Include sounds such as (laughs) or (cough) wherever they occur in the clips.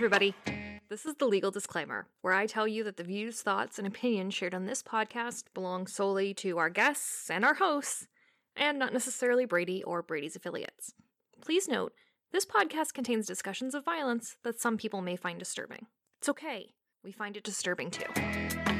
everybody. This is the legal disclaimer, where I tell you that the views, thoughts, and opinions shared on this podcast belong solely to our guests and our hosts, and not necessarily Brady or Brady's affiliates. Please note, this podcast contains discussions of violence that some people may find disturbing. It's okay, we find it disturbing too.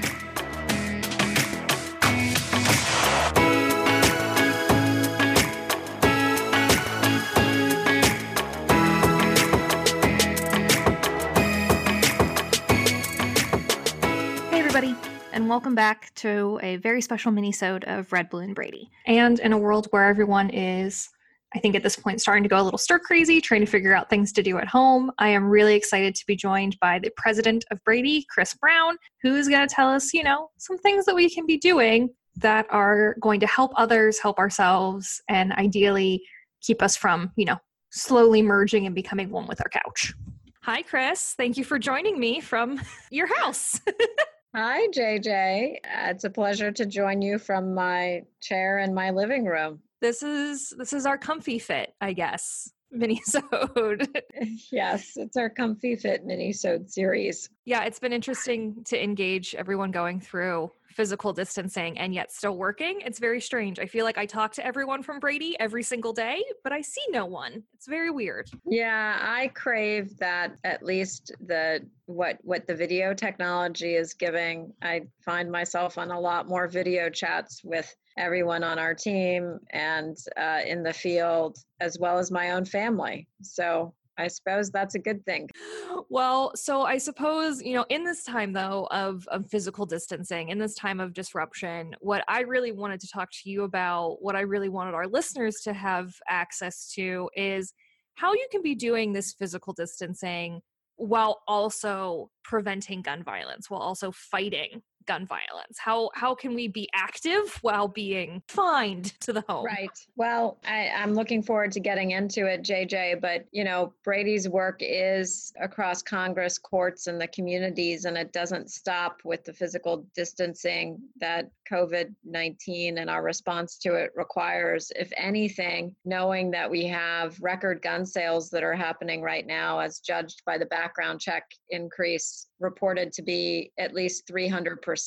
Welcome back to a very special mini-sode of Red, Blue, and Brady. And in a world where everyone is, I think at this point, starting to go a little stir crazy, trying to figure out things to do at home, I am really excited to be joined by the president of Brady, Kris Brown, who's going to tell us, you know, some things that we can be doing that are going to help others, help ourselves, and ideally keep us from, you know, slowly merging and becoming one with our couch. Hi, Kris. Thank you for joining me from (laughs) your house. (laughs) Hi, JJ. Uh, It's a pleasure to join you from my chair in my living room. this is this is our comfy fit, I guess. (laughs) Minisode. (laughs) yes, it's our Comfy Fit mini-sode series. yeah, it's been interesting to engage everyone going through physical distancing and yet still working. It's very strange. I feel like I talk to everyone from Brady every single day, but I see no one. It's very weird. Yeah, I crave that at least the what what the video technology is giving. I find myself on a lot more video chats with everyone on our team and uh, in the field, as well as my own family. So I suppose that's a good thing. Well, so I suppose, you know, in this time though of, of physical distancing, in this time of disruption, what I really wanted to talk to you about, what I really wanted our listeners to have access to is how you can be doing this physical distancing while also preventing gun violence, while also fighting gun violence. How how can we be active while being fined to the home? Right. Well, I, I'm looking forward to getting into it, JJ. But, you know, Brady's work is across Congress, courts, and the communities, and it doesn't stop with the physical distancing that COVID 19 and our response to it requires. If anything, knowing that we have record gun sales that are happening right now, as judged by the background check increase reported to be at least 300%,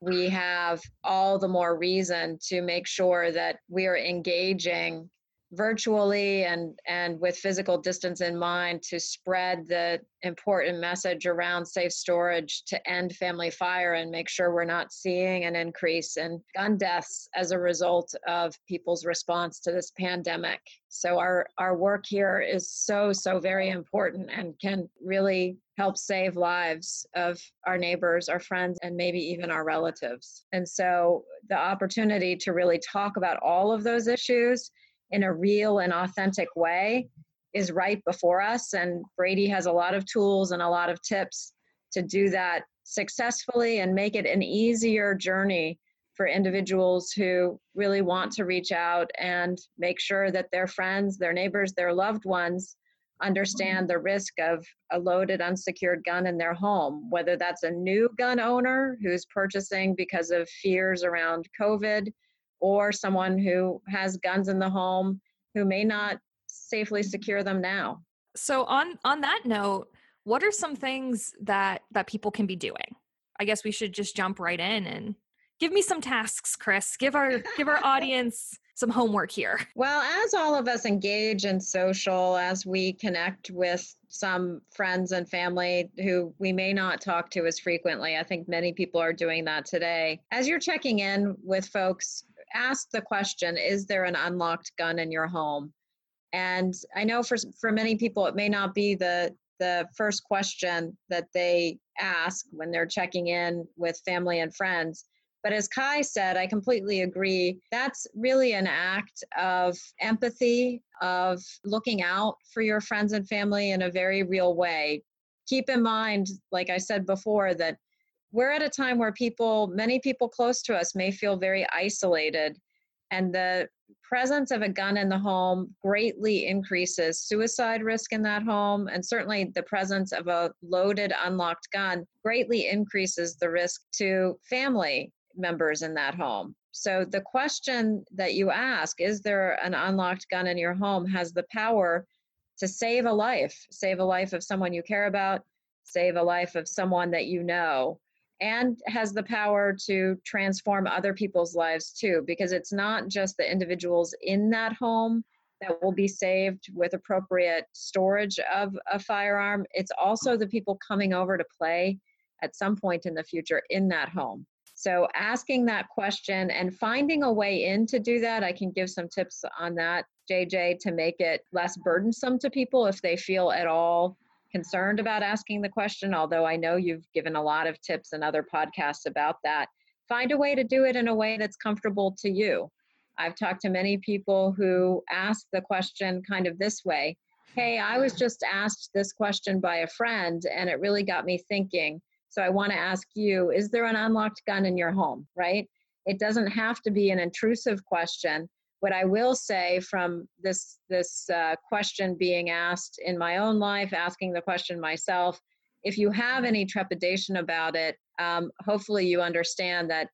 we have all the more reason to make sure that we are engaging virtually and and with physical distance in mind to spread the important message around safe storage to end family fire and make sure we're not seeing an increase in gun deaths as a result of people's response to this pandemic so our our work here is so so very important and can really help save lives of our neighbors, our friends, and maybe even our relatives. And so the opportunity to really talk about all of those issues in a real and authentic way is right before us. And Brady has a lot of tools and a lot of tips to do that successfully and make it an easier journey for individuals who really want to reach out and make sure that their friends, their neighbors, their loved ones understand the risk of a loaded unsecured gun in their home, whether that's a new gun owner who's purchasing because of fears around COVID, or someone who has guns in the home who may not safely secure them now. So on on that note, what are some things that that people can be doing? I guess we should just jump right in and give me some tasks, Kris. Give our give our (laughs) audience some homework here. Well, as all of us engage in social, as we connect with some friends and family who we may not talk to as frequently, I think many people are doing that today. As you're checking in with folks, ask the question Is there an unlocked gun in your home? And I know for, for many people, it may not be the the first question that they ask when they're checking in with family and friends. But as Kai said, I completely agree. That's really an act of empathy, of looking out for your friends and family in a very real way. Keep in mind, like I said before, that we're at a time where people, many people close to us, may feel very isolated. And the presence of a gun in the home greatly increases suicide risk in that home. And certainly the presence of a loaded, unlocked gun greatly increases the risk to family members in that home. So the question that you ask, is there an unlocked gun in your home, has the power to save a life, save a life of someone you care about, save a life of someone that you know, and has the power to transform other people's lives too, because it's not just the individuals in that home that will be saved with appropriate storage of a firearm, it's also the people coming over to play at some point in the future in that home. So, asking that question and finding a way in to do that, I can give some tips on that, JJ, to make it less burdensome to people if they feel at all concerned about asking the question. Although I know you've given a lot of tips and other podcasts about that. Find a way to do it in a way that's comfortable to you. I've talked to many people who ask the question kind of this way Hey, I was just asked this question by a friend, and it really got me thinking so I want to ask you is there an unlocked gun in your home, right? It doesn't have to be an intrusive question. What I will say from this this uh, question being asked in my own life, asking the question myself, if you have any trepidation about it, um, hopefully you understand that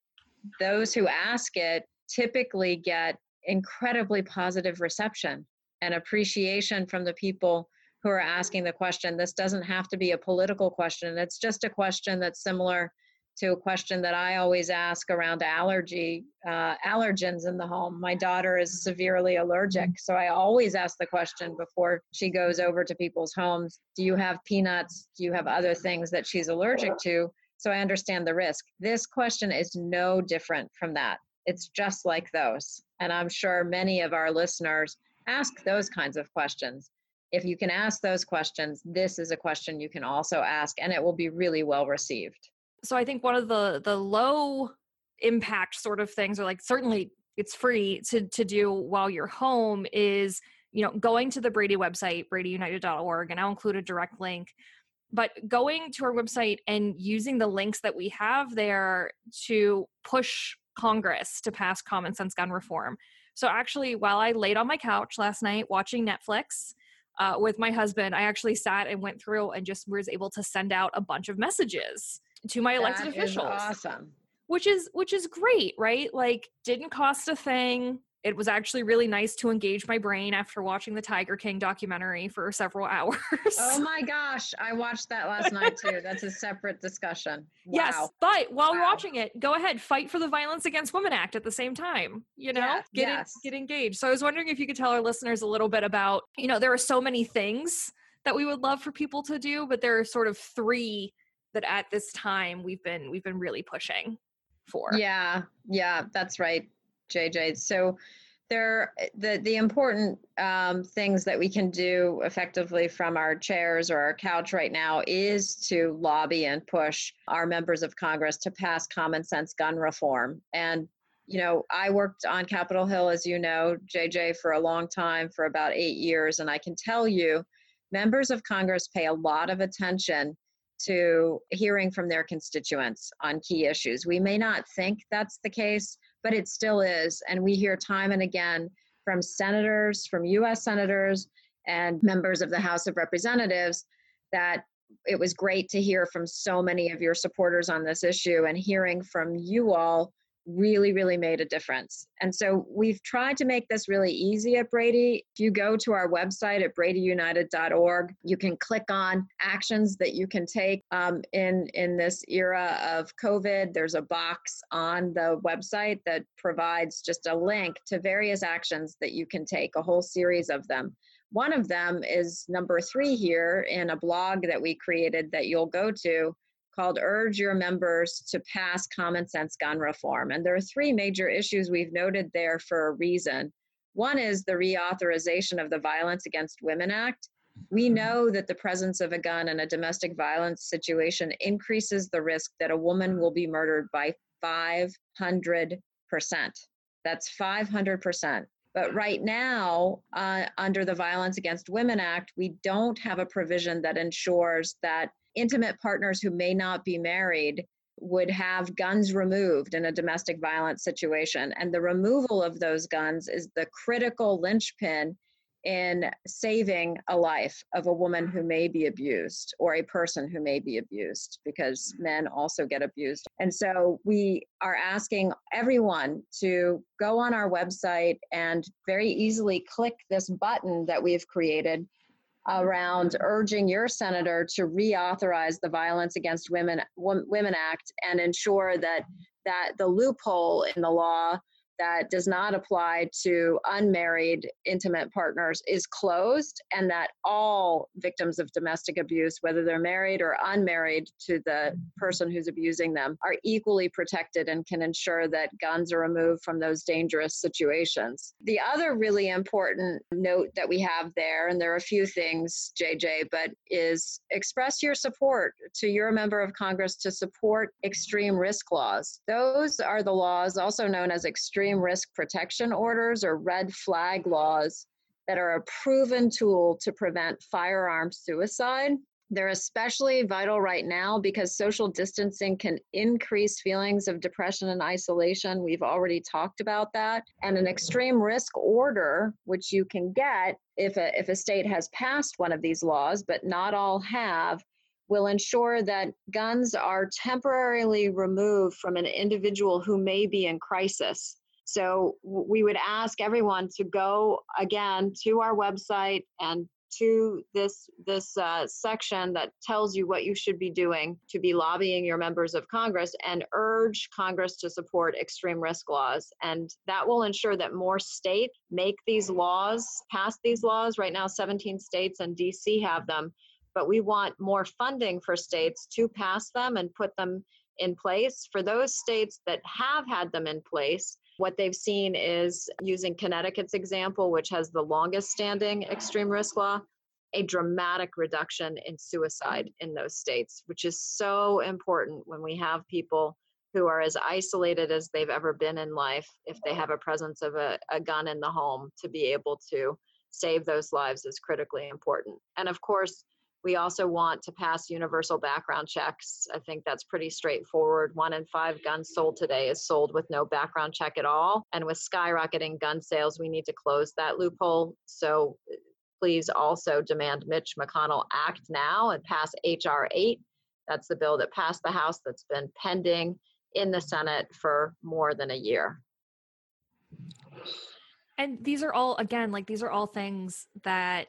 those who ask it typically get incredibly positive reception and appreciation from the people who are asking the question. This doesn't have to be a political question. It's just a question that's similar to a question that I always ask around allergy uh, allergens in the home. My daughter is severely allergic, so I always ask the question before she goes over to people's homes: Do you have peanuts? Do you have other things that she's allergic to? So I understand the risk. This question is no different from that. It's just like those, and I'm sure many of our listeners ask those kinds of questions if you can ask those questions, this is a question you can also ask, and it will be really well received. So I think one of the the low impact sort of things, or like certainly it's free to to do while you're home, is you know going to the Brady website, bradyunited.org, and I'll include a direct link. But going to our website and using the links that we have there to push Congress to pass common sense gun reform. So actually, while I laid on my couch last night watching Netflix, uh, with my husband, I actually sat and went through and just was able to send out a bunch of messages to my elected that officials. awesome. Which is which is great, right? Like didn't cost a thing it was actually really nice to engage my brain after watching the Tiger King documentary for several (laughs) oh hours. Oh my gosh, I watched that last night too. That's a separate discussion. Wow. Yes, but while wow. you're watching it, go ahead, fight for the Violence Against Women Act at the same time. You know, yes, get yes. In, get engaged. So I was wondering if you could tell our listeners a little bit about, you know, there are so many things that we would love for people to do, but there are sort of three that at this time we've been we've been really pushing for. Yeah, yeah, that's right. JJ. So there the the important um, things that we can do effectively from our chairs or our couch right now is to lobby and push our members of Congress to pass common sense gun reform. And you know, I worked on Capitol Hill, as you know, JJ, for a long time, for about eight years, and I can tell you, members of Congress pay a lot of attention to hearing from their constituents on key issues. We may not think that's the case, but it still is. And we hear time and again from senators, from US senators, and members of the House of Representatives that it was great to hear from so many of your supporters on this issue and hearing from you all really, really made a difference. And so we've tried to make this really easy at Brady. If you go to our website at bradyunited.org, you can click on actions that you can take um, in, in this era of COVID. There's a box on the website that provides just a link to various actions that you can take, a whole series of them. One of them is number three here in a blog that we created that you'll go to called Urge Your Members to Pass Common Sense Gun Reform. And there are three major issues we've noted there for a reason. One is the reauthorization of the Violence Against Women Act. We mm-hmm. know that the presence of a gun in a domestic violence situation increases the risk that a woman will be murdered by 500%. That's 500%. But right now, uh, under the Violence Against Women Act, we don't have a provision that ensures that intimate partners who may not be married would have guns removed in a domestic violence situation. And the removal of those guns is the critical linchpin in saving a life of a woman who may be abused or a person who may be abused because men also get abused. And so we are asking everyone to go on our website and very easily click this button that we've created Mm-hmm. around urging your senator to reauthorize the Violence Against Women Women Act and ensure that that the loophole in the law that does not apply to unmarried intimate partners is closed and that all victims of domestic abuse, whether they're married or unmarried to the person who's abusing them, are equally protected and can ensure that guns are removed from those dangerous situations. The other really important note that we have there, and there are a few things, JJ, but is express your support to your member of Congress to support extreme risk laws. Those are the laws, also known as extreme extreme risk protection orders or red flag laws that are a proven tool to prevent firearm suicide. They're especially vital right now because social distancing can increase feelings of depression and isolation. We've already talked about that. And an extreme risk order, which you can get if a, if a state has passed one of these laws, but not all have, will ensure that guns are temporarily removed from an individual who may be in crisis. So we would ask everyone to go again to our website and to this this uh, section that tells you what you should be doing to be lobbying your members of Congress and urge Congress to support extreme risk laws. And that will ensure that more states make these laws, pass these laws. Right now, 17 states and DC have them, but we want more funding for states to pass them and put them in place. For those states that have had them in place, what they've seen is using Connecticut's example, which has the longest standing extreme risk law, a dramatic reduction in suicide in those states, which is so important when we have people who are as isolated as they've ever been in life if they have a presence of a, a gun in the home to be able to save those lives is critically important. And of course, we also want to pass universal background checks. I think that's pretty straightforward. One in five guns sold today is sold with no background check at all. And with skyrocketing gun sales, we need to close that loophole. So eh, please also demand Mitch McConnell act now and pass H.R. 8. That's the bill that passed the House that's been pending in the Senate for more than a year. And these are all, again, like these are all things that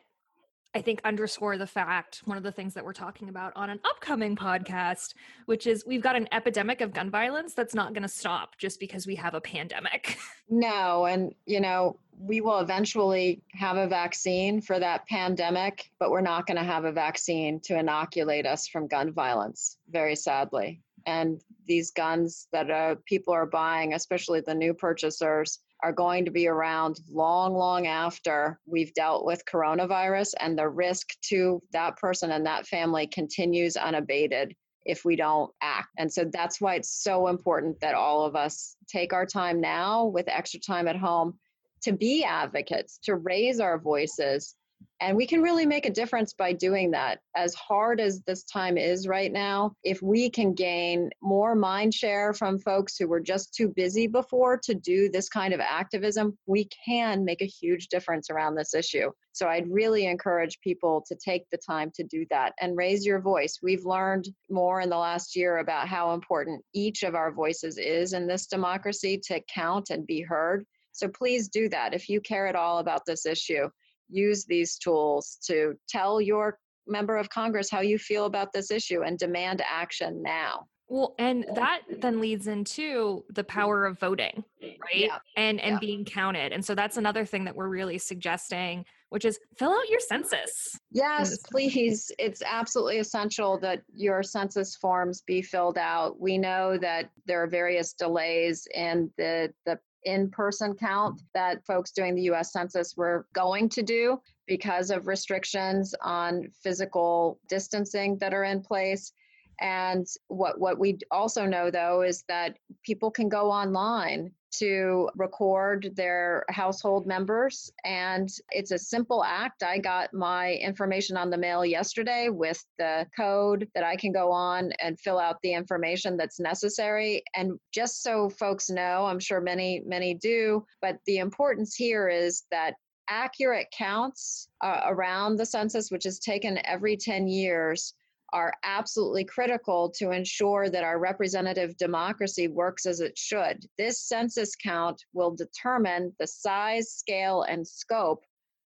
I think underscore the fact, one of the things that we're talking about on an upcoming podcast, which is we've got an epidemic of gun violence that's not going to stop just because we have a pandemic. (laughs) No, and you know, we will eventually have a vaccine for that pandemic, but we're not going to have a vaccine to inoculate us from gun violence, very sadly. And these guns that uh, people are buying, especially the new purchasers, are going to be around long, long after we've dealt with coronavirus, and the risk to that person and that family continues unabated if we don't act. And so that's why it's so important that all of us take our time now with extra time at home to be advocates, to raise our voices, and we can really make a difference by doing that. As hard as this time is right now, if we can gain more mind share from folks who were just too busy before to do this kind of activism, we can make a huge difference around this issue. So I'd really encourage people to take the time to do that and raise your voice. We've learned more in the last year about how important each of our voices is in this democracy to count and be heard. So please do that if you care at all about this issue use these tools to tell your member of Congress how you feel about this issue and demand action now. Well, and that then leads into the mm-hmm. power of voting, right? Yeah. And and yeah. being counted. And so that's another thing that we're really suggesting, which is fill out your census. Yes, please. It's absolutely essential that your census forms be filled out. We know that there are various delays in the the in person count that folks doing the US Census were going to do because of restrictions on physical distancing that are in place. And what, what we also know, though, is that people can go online to record their household members. And it's a simple act. I got my information on the mail yesterday with the code that I can go on and fill out the information that's necessary. And just so folks know, I'm sure many, many do, but the importance here is that accurate counts uh, around the census, which is taken every 10 years, are absolutely critical to ensure that our representative democracy works as it should. This census count will determine the size, scale, and scope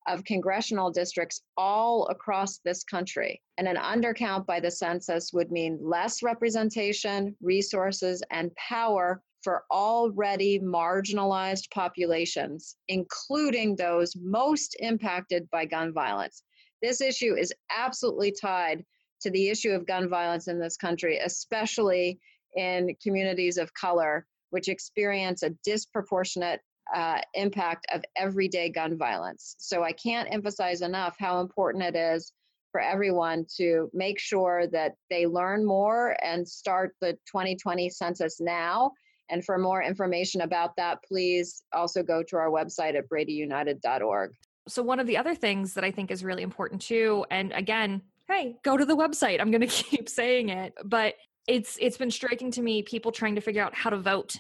of congressional districts all across this country. And an undercount by the census would mean less representation, resources, and power for already marginalized populations, including those most impacted by gun violence. This issue is absolutely tied to the issue of gun violence in this country, especially in communities of color, which experience a disproportionate uh, impact of everyday gun violence. So I can't emphasize enough how important it is for everyone to make sure that they learn more and start the 2020 census now. And for more information about that, please also go to our website at bradyunited.org. So, one of the other things that I think is really important too, and again, hey, go to the website. I'm going (laughs) to keep saying it, but it's it's been striking to me people trying to figure out how to vote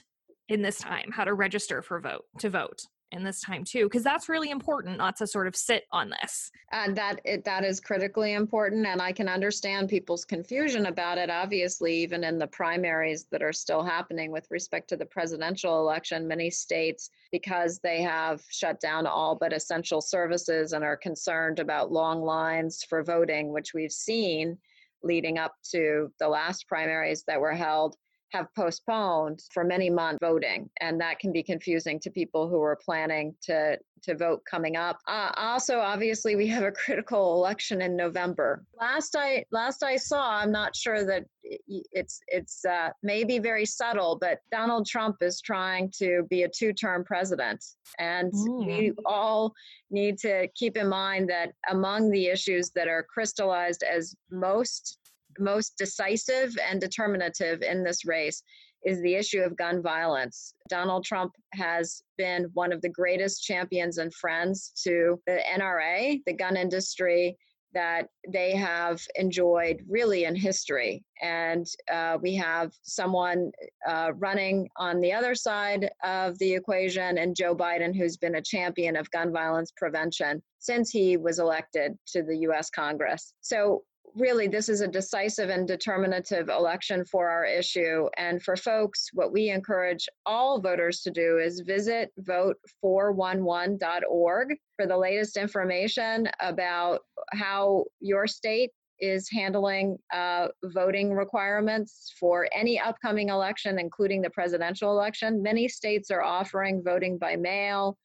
in this time, how to register for vote to vote in this time too because that's really important not to sort of sit on this. And that it, that is critically important and i can understand people's confusion about it obviously even in the primaries that are still happening with respect to the presidential election. Many states because they have shut down all but essential services and are concerned about long lines for voting which we've seen leading up to the last primaries that were held have postponed for many months voting and that can be confusing to people who are planning to to vote coming up uh, also obviously we have a critical election in november last i last i saw i'm not sure that it's it's uh, maybe very subtle but donald trump is trying to be a two-term president and mm. we all need to keep in mind that among the issues that are crystallized as most most decisive and determinative in this race is the issue of gun violence. Donald Trump has been one of the greatest champions and friends to the NRA, the gun industry that they have enjoyed really in history. And uh, we have someone uh, running on the other side of the equation, and Joe Biden, who's been a champion of gun violence prevention since he was elected to the US Congress. So really this is a decisive and determinative election for our issue. And for folks, what we encourage all voters to do is visit vote411.org for the latest information about how your state is handling uh, voting requirements for any upcoming election, including the presidential election. Many states are offering voting by mail,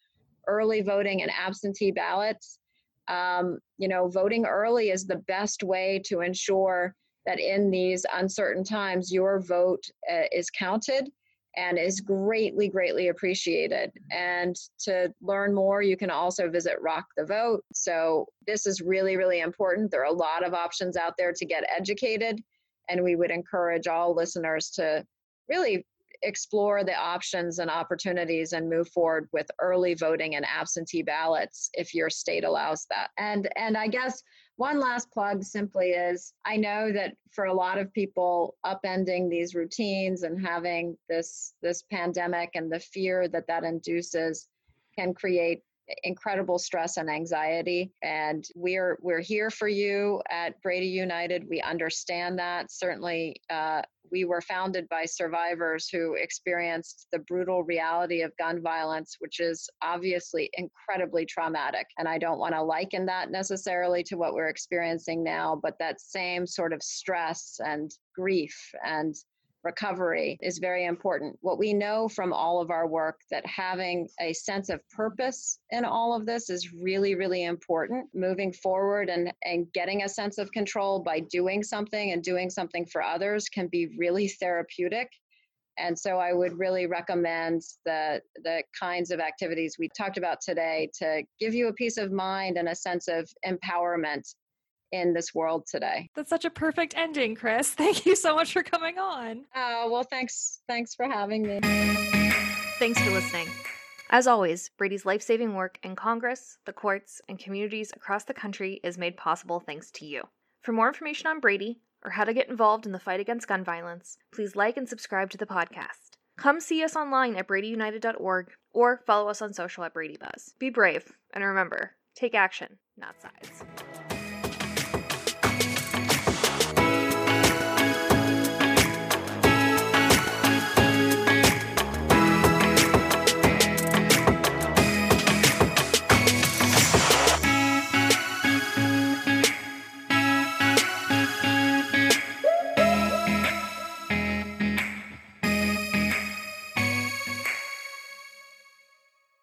early voting, and absentee ballots um, you know, voting early is the best way to ensure that in these uncertain times, your vote uh, is counted and is greatly, greatly appreciated. And to learn more, you can also visit Rock the Vote. So, this is really, really important. There are a lot of options out there to get educated, and we would encourage all listeners to really explore the options and opportunities and move forward with early voting and absentee ballots if your state allows that. And and I guess one last plug simply is I know that for a lot of people upending these routines and having this this pandemic and the fear that that induces can create incredible stress and anxiety and we're we're here for you at brady united we understand that certainly uh, we were founded by survivors who experienced the brutal reality of gun violence, which is obviously incredibly traumatic. And I don't want to liken that necessarily to what we're experiencing now, but that same sort of stress and grief and recovery is very important. What we know from all of our work that having a sense of purpose in all of this is really, really important. Moving forward and, and getting a sense of control by doing something and doing something for others can be really therapeutic. And so I would really recommend the the kinds of activities we talked about today to give you a peace of mind and a sense of empowerment in this world today. That's such a perfect ending, Kris. (laughs) Thank you so much for coming on. Oh, well, thanks. Thanks for having me. Thanks for listening. As always, Brady's life saving work in Congress, the courts, and communities across the country is made possible thanks to you. For more information on Brady or how to get involved in the fight against gun violence, please like and subscribe to the podcast. Come see us online at bradyunited.org or follow us on social at BradyBuzz. Be brave, and remember, take action, not sides.